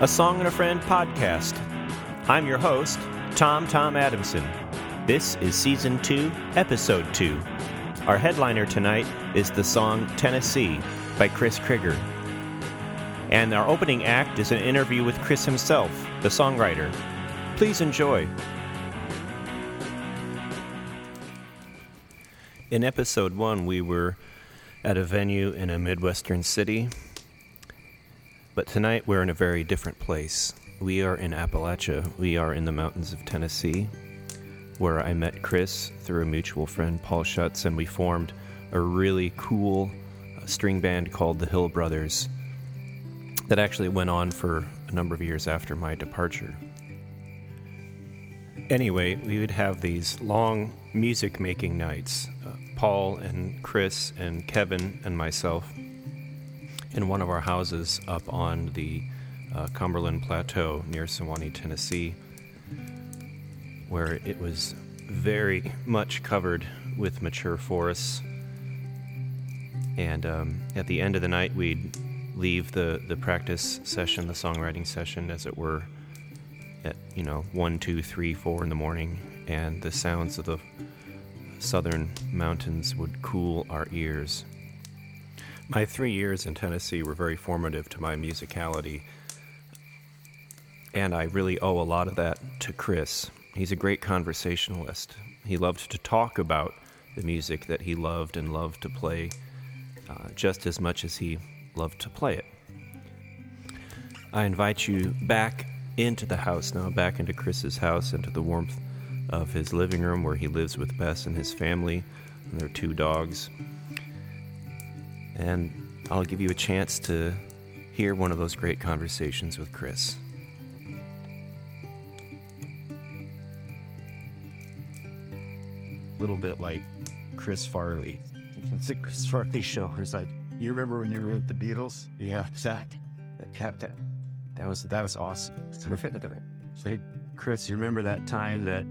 a Song and a Friend podcast. I'm your host, Tom Tom Adamson. This is Season 2, Episode 2. Our headliner tonight is the song Tennessee by Chris Crigger. And our opening act is an interview with Chris himself, the songwriter. Please enjoy. In episode one, we were at a venue in a Midwestern city, but tonight we're in a very different place. We are in Appalachia. We are in the mountains of Tennessee, where I met Chris through a mutual friend, Paul Schutz, and we formed a really cool uh, string band called the Hill Brothers that actually went on for a number of years after my departure. Anyway, we would have these long music making nights. Uh, Paul and Chris and Kevin and myself in one of our houses up on the uh, Cumberland Plateau near Sewanee, Tennessee, where it was very much covered with mature forests. And um, at the end of the night, we'd leave the, the practice session, the songwriting session, as it were, at you know one, two, three, four in the morning, and the sounds of the southern mountains would cool our ears. My three years in Tennessee were very formative to my musicality, and I really owe a lot of that to Chris. He's a great conversationalist. He loved to talk about the music that he loved and loved to play uh, just as much as he loved to play it. I invite you back into the house now, back into Chris's house, into the warmth of his living room where he lives with Bess and his family and their two dogs. And I'll give you a chance to hear one of those great conversations with Chris. A little bit like Chris Farley. It's a Chris Farley show. It's like, you remember when you were with the Beatles? Yeah, Zach. That captain. That was that was awesome. Say, Chris, you remember that time that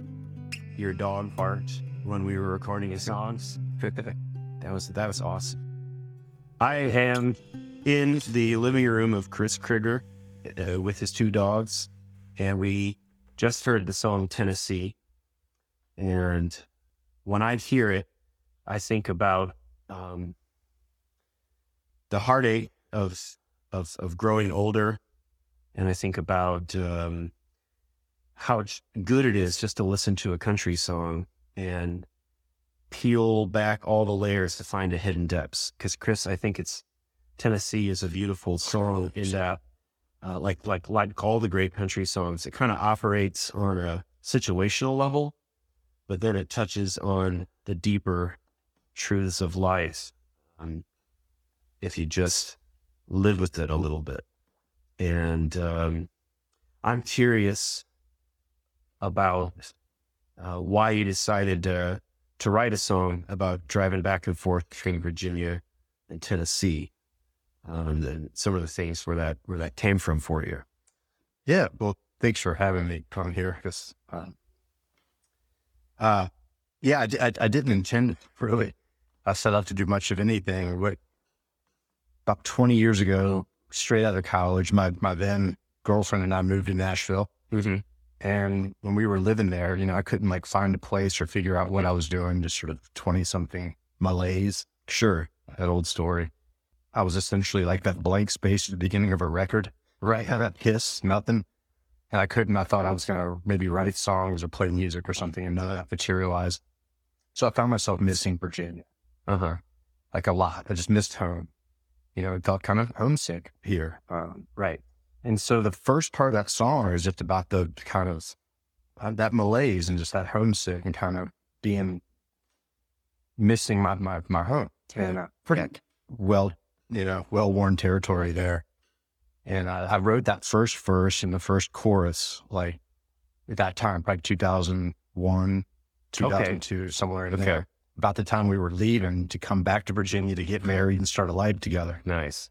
your dog barked when we were recording his songs? that was that was awesome. I am in the living room of Chris Crigger uh, with his two dogs, and we just heard the song Tennessee. And when I hear it, I think about um, the heartache of of of growing older and I think about um, how good it is just to listen to a country song and peel back all the layers to find the hidden depths. Because Chris, I think it's Tennessee is a beautiful song in that, uh, like like like all the great country songs, it kind of operates on a situational level, but then it touches on the deeper truths of life. Um, if you just live with it a little bit. And um, I'm curious about uh, why you decided to, to write a song about driving back and forth between Virginia and Tennessee, um, and some of the things where that where that came from for you. Yeah, well, thanks for having me come here. Because, um, uh, yeah, I, I, I, didn't intend really I set out to do much of anything. What about twenty years ago, straight out of college, my my then girlfriend and I moved to Nashville. Mm-hmm. And when we were living there, you know, I couldn't like find a place or figure out what I was doing, just sort of 20 something malaise. Sure, that old story. I was essentially like that blank space at the beginning of a record, right? Had that hiss, nothing. And I couldn't, I thought I was going to maybe write songs or play music or something and none of that materialized. So I found myself missing Virginia. Uh huh. Like a lot. I just missed home you know, it felt kind of homesick here. Um, right. And so the first part of that song is just about the kind of uh, that malaise and just that homesick and kind of being missing my my, my home. And uh, pretty yeah. well, you know, well worn territory there. And I, I, wrote that first verse and the first chorus like at that time, probably 2001, 2002, okay. somewhere in okay. there about the time we were leaving to come back to Virginia to get married and start a life together. Nice.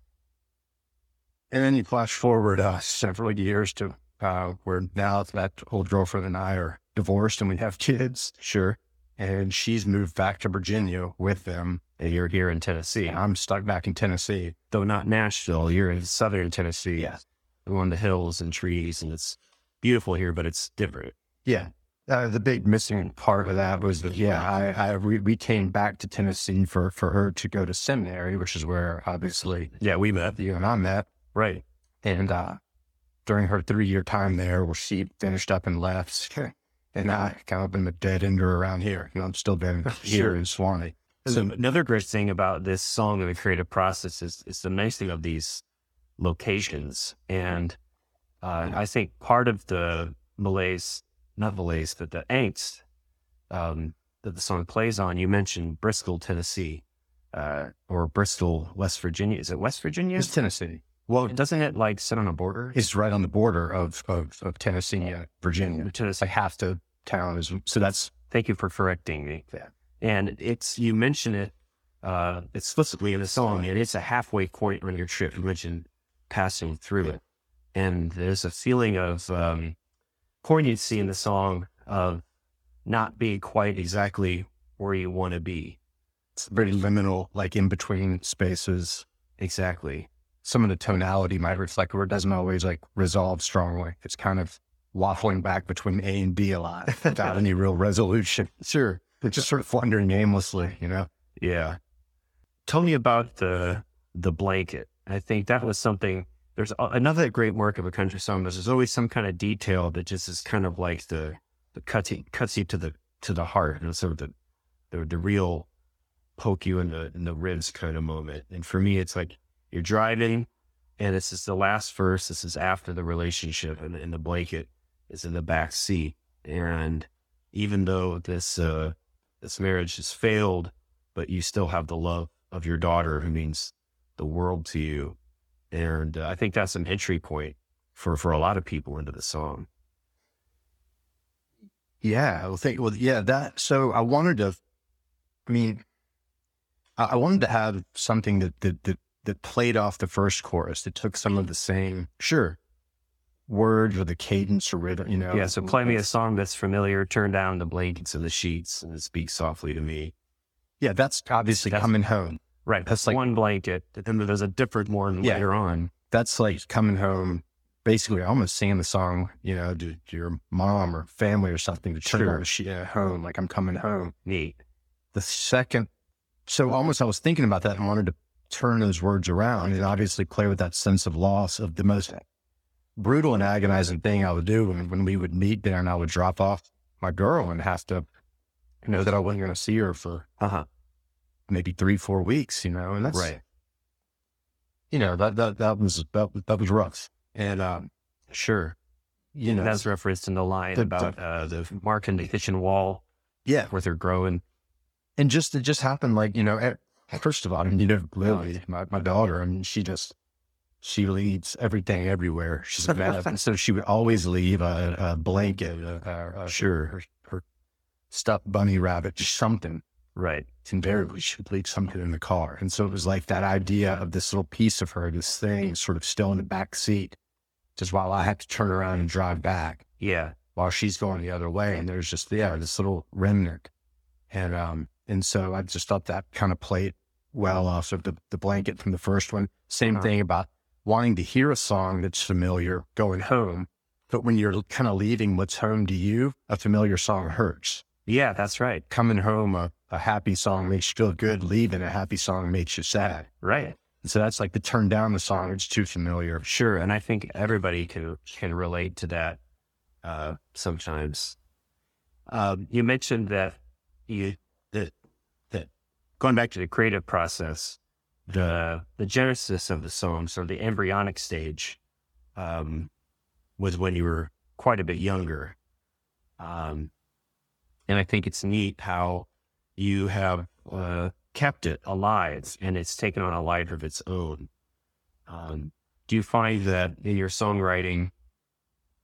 And then you flash forward uh, several years to uh, where now that old girlfriend and I are divorced and we have kids. Sure. And she's moved back to Virginia with them. And you're here in Tennessee. I'm stuck back in Tennessee. Though not Nashville, you're in southern Tennessee. Yes. on the hills and trees, and it's beautiful here, but it's different. Yeah. Uh, the big missing part of that was that, yeah, I, I re- we came back to Tennessee for, for her to go to seminary, which is where obviously Yeah, we met. you and I met. Right. And uh, during her three year time there, where she finished up and left, and I kind of been a dead ender around here. And I'm still been here Sure. in Sewanee. So another great thing about this song and the creative process is, is the nice thing of these locations. And uh, I think part of the malaise, not malaise, but the angst um, that the song plays on, you mentioned Bristol, Tennessee, uh, or Bristol, West Virginia. Is it West Virginia? It's Tennessee. Well, doesn't it like sit on a border? It's right on the border of, of, of Tennessee and Virginia. It's Tennessee. like half the town is, so that's, Thank you for correcting me. Yeah. And it's you mention it uh, explicitly in the song, and it's a halfway point on your trip. You mentioned passing through it, and there's a feeling of um, poignancy in the song of not being quite exactly where you want to be. it's very liminal, like in between spaces. Exactly. Some of the tonality might reflect where it doesn't always like resolve strongly. It's kind of waffling back between A and B a lot without any real resolution. Sure. It's just sort of wandering aimlessly, you know? Yeah. Tell me about the the blanket. I think that was something. There's another great mark of a country song. is There's always some kind of detail that just is kind of like the the cuts you, cuts you to the to the heart and sort of the the, the real poke you in the in the ribs kind of moment. And for me, it's like you're driving, and this is the last verse. This is after the relationship, and, and the blanket is in the back seat. And even though this uh, this marriage has failed, but you still have the love of your daughter who means the world to you. And uh, I think that's an entry point for, for a lot of people into the song. Yeah. Well, think, well, yeah, that, so I wanted to, I mean, I, I wanted to have something that, that, that, that played off the first chorus that took some of mm-hmm. the same Sure. words or the cadence or rhythm, you know? Yeah. So play me a song that's familiar. Turn down the blankets and the sheets and speak softly to me. Yeah, that's obviously That's- coming home. Right. That's like- one blanket. And there's a different one Yeah. later on. That's like coming home, basically almost singing the song, you know, to, to your mom or family or something to turn Sure. on the sheet uh, home, like I'm coming home. Neat. The second, so almost I was thinking about that and wanted to turn those words around and obviously play with that sense of loss of the most brutal and agonizing thing I would do when, when we would meet there and I would drop off my girl and have to know that I wasn't going to see her for Uh huh. maybe three, four weeks, you know, and that's, Right. you know, that, that, that was, that, was- that was rough. And, um, Sure. you know, That's referenced in the line The- about uh, the mark in the kitchen wall yeah. where they're growing. And just, it just happened like, you know, at, first of all, I mean, you know, Lily, my, my daughter, I mean, she just, she leaves everything everywhere. She's a and so she would always leave a, a blanket, a, a, a, Sure. her, her stuffed bunny rabbit, something. Right. Invariably, she would leave something in the car. And so it was like that idea of this little piece of her, this thing sort of still in the back seat, just while I had to turn around and drive back Yeah. while she's going the other way. And there's just, yeah, this little remnant. And, um, and so I just thought that kind of played well off of the, the blanket from the first one. Same Uh-huh. thing about wanting to hear a song that's familiar going home. But when you're kind of leaving what's home to you, a familiar song hurts. Yeah, that's right. Coming home, a, a happy song makes you feel good. Leaving, a happy song makes you sad. Right. And so that's like the turn down the song. It's too familiar. Sure. And I think everybody can can relate to that uh, sometimes. Um, you mentioned that you that that going back to the creative process, the the genesis of the song, so the embryonic stage, um, was when you were quite a bit younger. Um, and I think it's neat how you have uh, kept it alive and it's taken on a life of its own. Um, do you find that in your songwriting,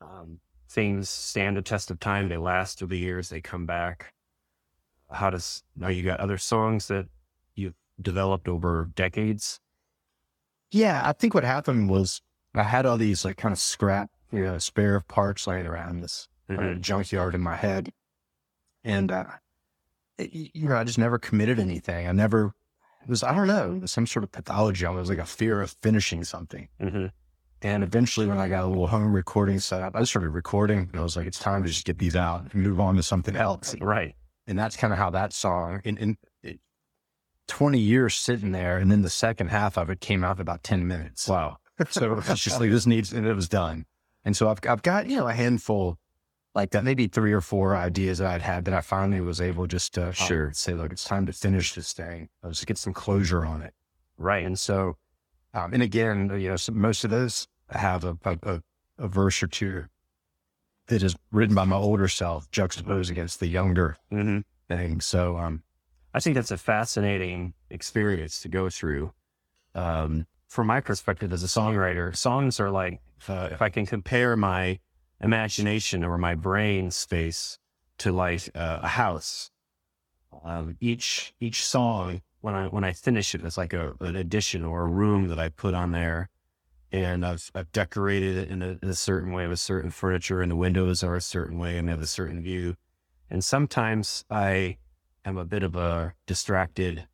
um, things stand the test of time? They last through the years, they come back. How does now you got other songs that you've developed over decades? Yeah, I think what happened was I had all these like kind of scrap, you know, spare parts laying around this of junkyard in my head. And, uh, it- you know, I just never committed anything. I never, it was, I don't know, some sort of pathology. I was like a fear of finishing something. Mm-hmm. And eventually, when I got a little home recording set up, I started recording and I was like, it's time to just get these out and move on to something else. Right. And that's kind of how that song, in, in it, 20 years sitting there. And then the second half of it came out in about 10 minutes. Wow. So it's just like, this needs, and it was done. And so I've, I've got, you know, a handful like that, maybe three or four ideas that I'd had that I finally was able just to Sure. um, say, look, it's time to finish this thing. Let's get some closure on it. Right. And so, um, and again, you know, some, most of those have a, a, a, a verse or two that is written by my older self juxtaposed against the younger hmm thing. So, um, I think that's a fascinating experience to go through. Um, from my perspective as a songwriter, songs are like, uh, if I can compare my imagination or my brain space to like uh, a house, um, each, each song, when I, when I finish it, it's like a, an addition or a room that I put on there. And I've, I've decorated it in a, in a certain way with certain furniture and the windows are a certain way and they have a certain view. And sometimes I, am a bit of a distracted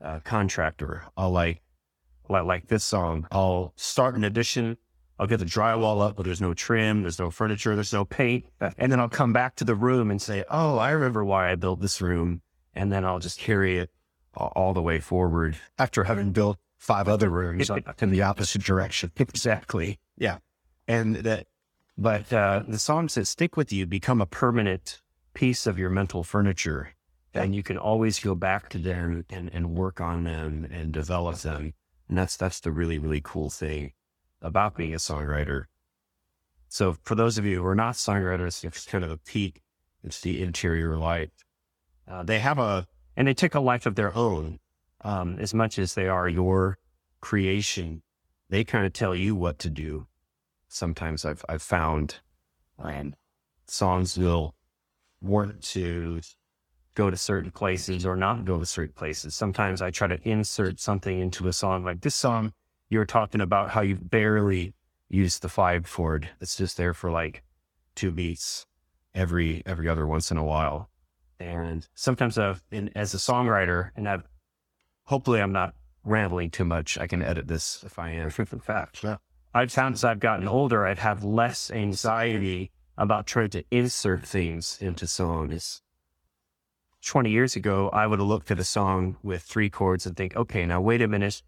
uh, contractor. I'll like, like, like this song. I'll start an addition. I'll get the drywall up, but there's no trim, there's no furniture, there's no paint. And then I'll come back to the room and say, Oh, I remember why I built this room. And then I'll just carry it all, all the way forward. after having built five other rooms in the opposite direction. Exactly. Yeah. And that, but uh, the songs that stick with you become a permanent piece of your mental furniture. And you can always go back to them and, and work on them and develop them. And that's, that's the really, really cool thing about being a songwriter. So for those of you who are not songwriters, it's kind of a peek. It's the interior life. Uh, they have a, and they take a life of their own. Um, as much as they are your creation, they kind of tell you what to do. Sometimes I've, I've found um, songs will want to go to certain places or not go to certain places. Sometimes I try to insert something into a song like this song. You're talking about how you barely use the five chord. It's just there for like two beats every every other once in a while. And sometimes I've as a songwriter, and I've hopefully I'm not rambling too much. I can edit this if I am. In fact, Yeah. I've found as I've gotten older, I'd have less anxiety about trying to insert things into songs. 20 years ago, I would have looked at a song with three chords and think, okay, now wait a minute.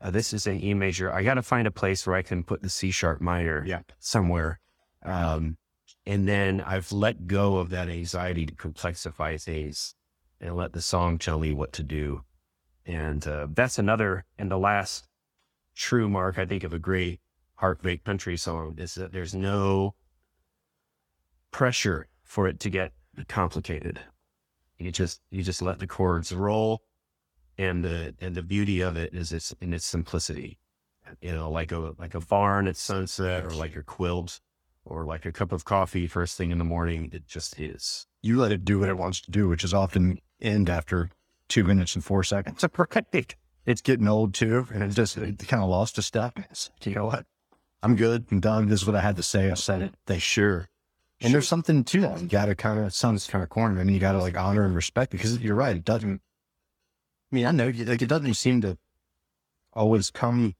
Uh, this is an E major. I got to find a place where I can put the C sharp minor Yeah. somewhere. Um, and then I've let go of that anxiety to complexify things and let the song tell me what to do. And uh, that's another, and the last true mark, I think, of a great heartbreak country song is that there's no pressure for it to get complicated. You just you just let the chords roll, and the and the beauty of it is it's in its simplicity. You know, like a like a barn at sunset, or like a quilt, or like a cup of coffee first thing in the morning. It just is. You let it do what it wants to do, which is often end after two minutes and four seconds. Right. It's getting old too, and it just it kind of lost a step. It's, you know what? I'm good. I'm done. This is what I had to say. I said it. They Sure. And there's something to that. You got to kind of, it sounds kind of corny. I mean, you got to like honor and respect because you're right. It doesn't, I mean, I know you, like, it doesn't seem to always come,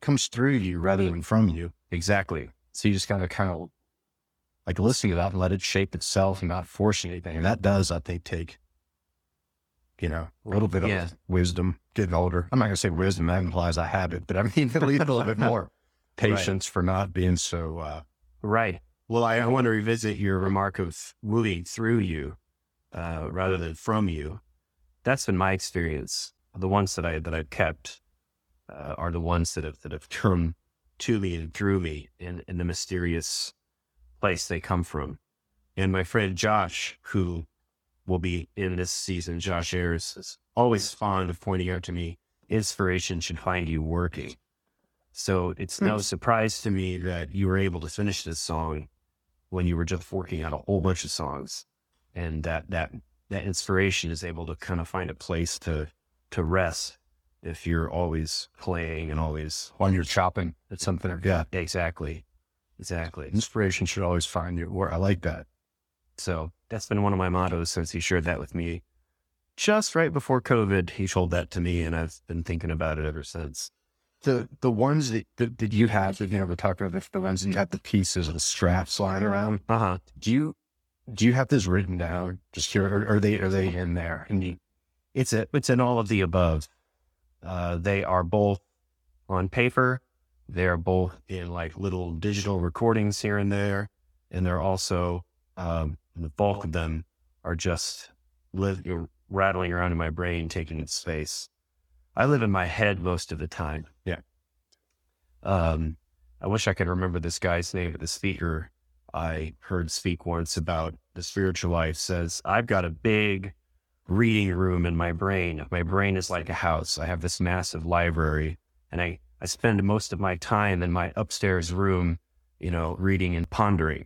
comes through you rather than from you. Exactly. So you just got to kind of like listen to that and let it shape itself and not force anything. And that does, I think, take, you know, a little bit of Yeah. wisdom getting older. I'm not going to say wisdom. That implies I have it, but I mean, at least a little bit more patience for not being so, uh, Right. Well, I, I want to revisit your remark of moving through you uh, rather than from you. That's been my experience. The ones that I that I've kept uh, are the ones that have that have come to me and through me in, in the mysterious place they come from. And my friend Josh, who will be in this season, Josh Ayers, is always fond of pointing out to me, inspiration should find you working. So it's no hmm. surprise to me that you were able to finish this song when you were just working on a whole bunch of songs, and that that that inspiration is able to kind of find a place to to rest if you're always playing and always when you're chopping at something. Yeah. exactly exactly. Inspiration should always find you. Where I like that. So that's been one of my mottos since he shared that with me just right before COVID. He told that to me, and I've been thinking about it ever since. the the ones that, that, that you have that you never talked about the, the ones that you have the pieces of the straps lying around. Uh huh. Do you do you have this written down? Just here, or are they are they in there? And you, It's a, it's in all of the above. Uh, they are both on paper. They are both in like little digital recordings here and there, and they're also um, the bulk of them are just live, rattling around in my brain, taking its space. I live in my head most of the time. Yeah. Um, I wish I could remember this guy's name, the speaker I heard speak once about the spiritual life says, I've got a big reading room in my brain. My brain is like a house. I have this massive library and I, I spend most of my time in my upstairs room, you know, reading and pondering.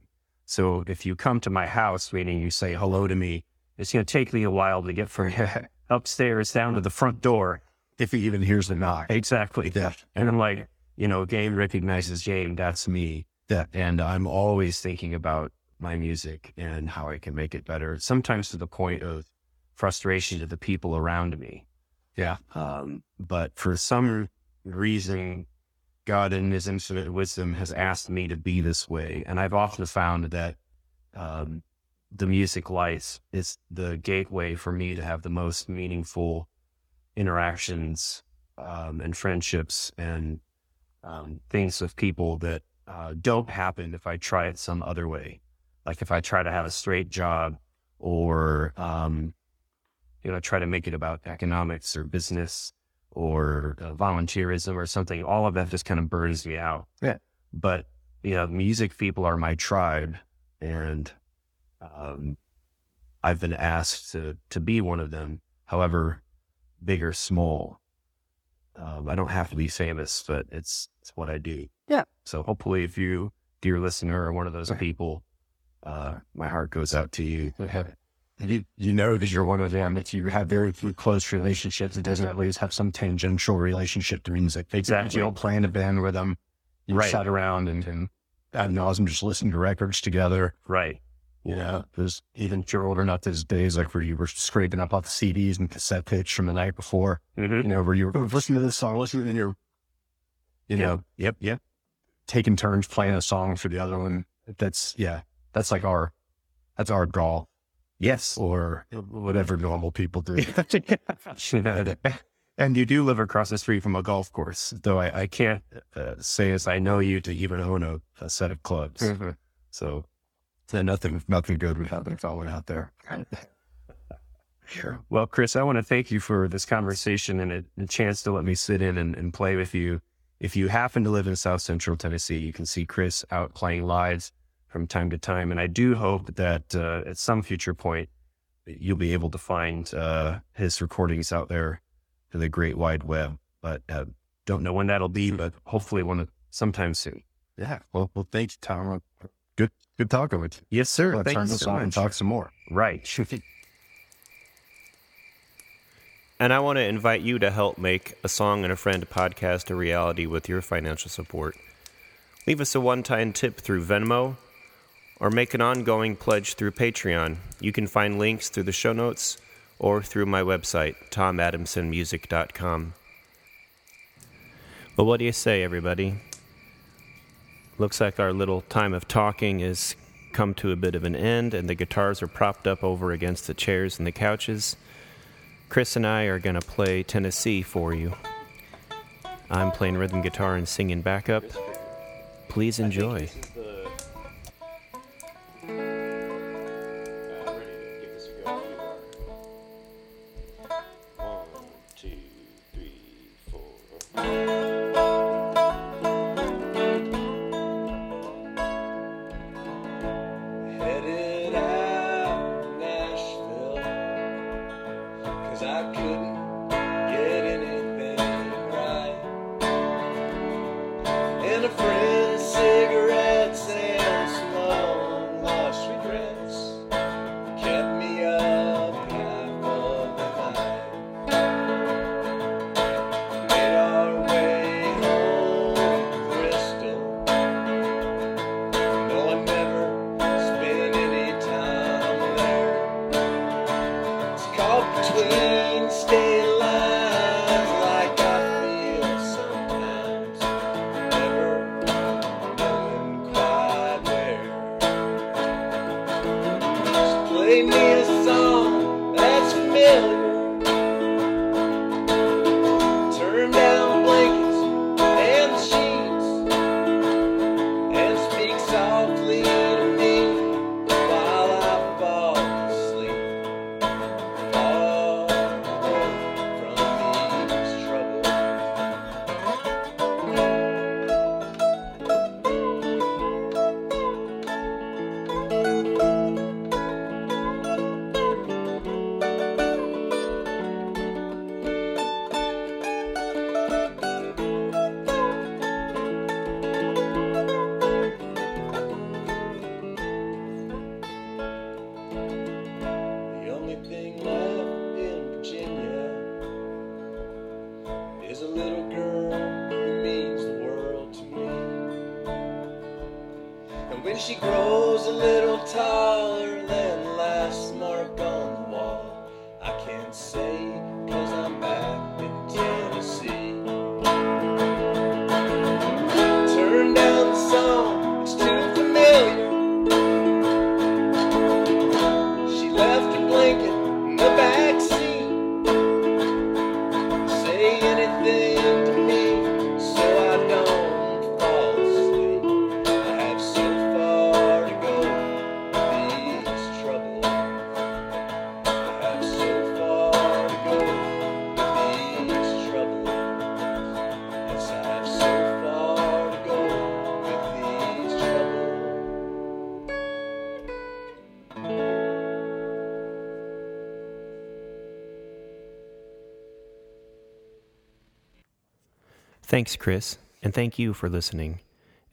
So if you come to my house, meaning you say hello to me, it's going to take me a while to get from upstairs down to the front door. if he even hears the knock. Exactly. Yeah. And I'm like, you know, game recognizes game. That's me. Yeah. And I'm always thinking about my music and how I can make it better. Sometimes to the point of frustration to the people around me. Yeah. Um, but for some reason, God in his infinite wisdom has asked me to be this way. And I've often found that, um, the music life is the gateway for me to have the most meaningful interactions, um, and friendships and, um, things with people that, uh, don't happen if I try it some other way. Like if I try to have a straight job or, um, you know, try to make it about economics or business or uh, volunteerism or something, all of that just kind of burns me out. Yeah. But, you know, music people are my tribe and, um, I've been asked to, to be one of them, however big or small. Um, I don't have to be famous, but it's, it's what I do. Yeah. So hopefully if you, dear listener, are one of those people, uh, my heart goes out to you. You, you know that you're one of them. If you have very few close relationships, it doesn't at least have some tangential relationship to music. Exactly. You don't play in a band with them. You Right. sat around and, and ad nauseum just listening to records together. Right. You know, there's even if you're old enough these days, like where you were scraping up all the CDs and cassette tapes from the night before, Mm-hmm. you know, where you were listening to this song, listening and you're, you know, Yep. Yep. taking turns playing a song for the other one. That's, yeah, that's like our, that's our draw Yes. or whatever normal people do. and you do live across the street from a golf course, though I, I can't uh, say as I know you to even own a, a set of clubs. So So nothing, nothing good would happen if I went out there. Sure. Well, Chris, I want to thank you for this conversation and a, a chance to let me sit in and, and play with you. If you happen to live in South Central Tennessee, you can see Chris out playing live from time to time. And I do hope that uh, at some future point, you'll be able to find uh, his recordings out there to the great wide web. But uh, don't know when that'll be, but hopefully one sometime soon. Yeah. Well, well, thank you, Tom. Good, good talking with you. Yes, sir. Let's Thank turn you this so off and talk some more. Right. And I want to invite you to help make a Song and a Friend podcast a reality with your financial support. Leave us a one time tip through Venmo or make an ongoing pledge through Patreon. You can find links through the show notes or through my website, tomadamsonmusic.com. Well, what do you say, everybody? Looks like our little time of talking has come to a bit of an end, and the guitars are propped up over against the chairs and the couches. Chris and I are going to play Tennessee for you. I'm playing rhythm guitar and singing backup. Please enjoy. I couldn't Amen. she grows a little tired. Thanks, Chris, and thank you for listening.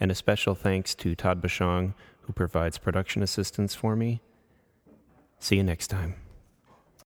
And a special thanks to Todd Bashong, who provides production assistance for me. See you next time.